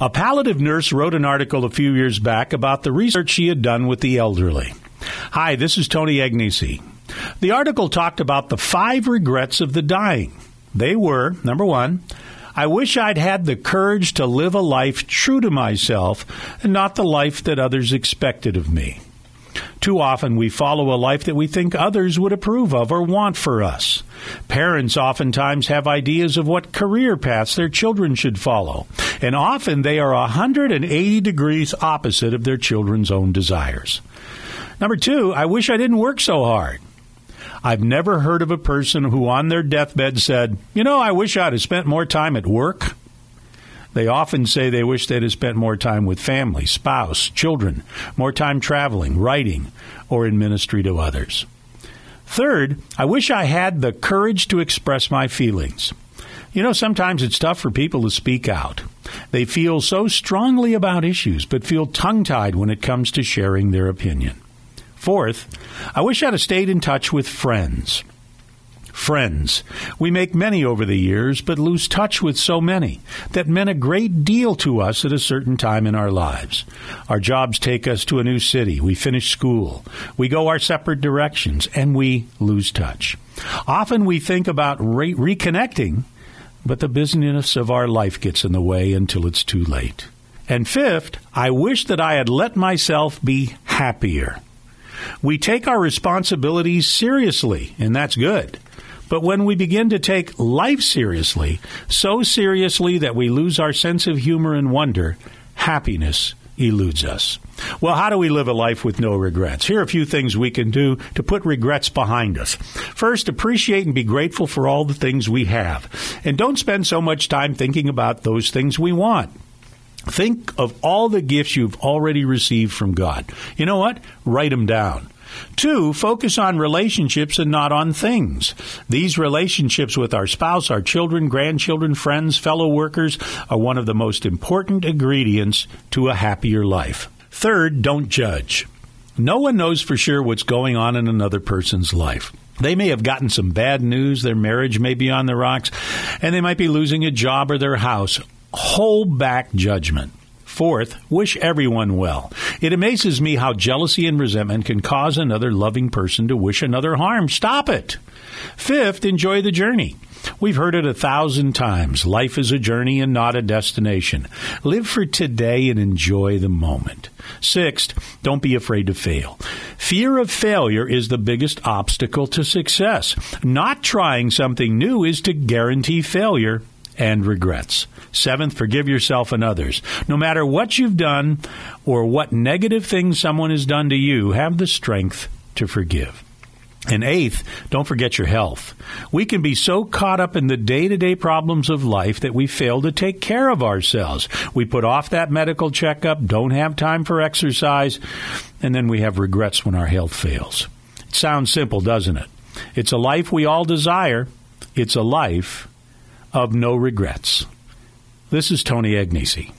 A palliative nurse wrote an article a few years back about the research she had done with the elderly. Hi, this is Tony Agnesi. The article talked about the five regrets of the dying. They were number one, I wish I'd had the courage to live a life true to myself and not the life that others expected of me. Too often we follow a life that we think others would approve of or want for us. Parents oftentimes have ideas of what career paths their children should follow, and often they are 180 degrees opposite of their children's own desires. Number two, I wish I didn't work so hard. I've never heard of a person who on their deathbed said, You know, I wish I'd have spent more time at work. They often say they wish they'd have spent more time with family, spouse, children, more time traveling, writing, or in ministry to others. Third, I wish I had the courage to express my feelings. You know, sometimes it's tough for people to speak out. They feel so strongly about issues, but feel tongue tied when it comes to sharing their opinion. Fourth, I wish I'd have stayed in touch with friends. Friends. We make many over the years, but lose touch with so many that meant a great deal to us at a certain time in our lives. Our jobs take us to a new city. We finish school. We go our separate directions, and we lose touch. Often we think about re- reconnecting, but the business of our life gets in the way until it's too late. And fifth, I wish that I had let myself be happier. We take our responsibilities seriously, and that's good. But when we begin to take life seriously, so seriously that we lose our sense of humor and wonder, happiness eludes us. Well, how do we live a life with no regrets? Here are a few things we can do to put regrets behind us. First, appreciate and be grateful for all the things we have. And don't spend so much time thinking about those things we want. Think of all the gifts you've already received from God. You know what? Write them down. Two, focus on relationships and not on things. These relationships with our spouse, our children, grandchildren, friends, fellow workers are one of the most important ingredients to a happier life. Third, don't judge. No one knows for sure what's going on in another person's life. They may have gotten some bad news, their marriage may be on the rocks, and they might be losing a job or their house. Hold back judgment. Fourth, wish everyone well. It amazes me how jealousy and resentment can cause another loving person to wish another harm. Stop it. Fifth, enjoy the journey. We've heard it a thousand times. Life is a journey and not a destination. Live for today and enjoy the moment. Sixth, don't be afraid to fail. Fear of failure is the biggest obstacle to success. Not trying something new is to guarantee failure and regrets. Seventh, forgive yourself and others. No matter what you've done or what negative things someone has done to you, have the strength to forgive. And eighth, don't forget your health. We can be so caught up in the day to day problems of life that we fail to take care of ourselves. We put off that medical checkup, don't have time for exercise, and then we have regrets when our health fails. It sounds simple, doesn't it? It's a life we all desire. It's a life of no regrets. This is Tony Agnesi.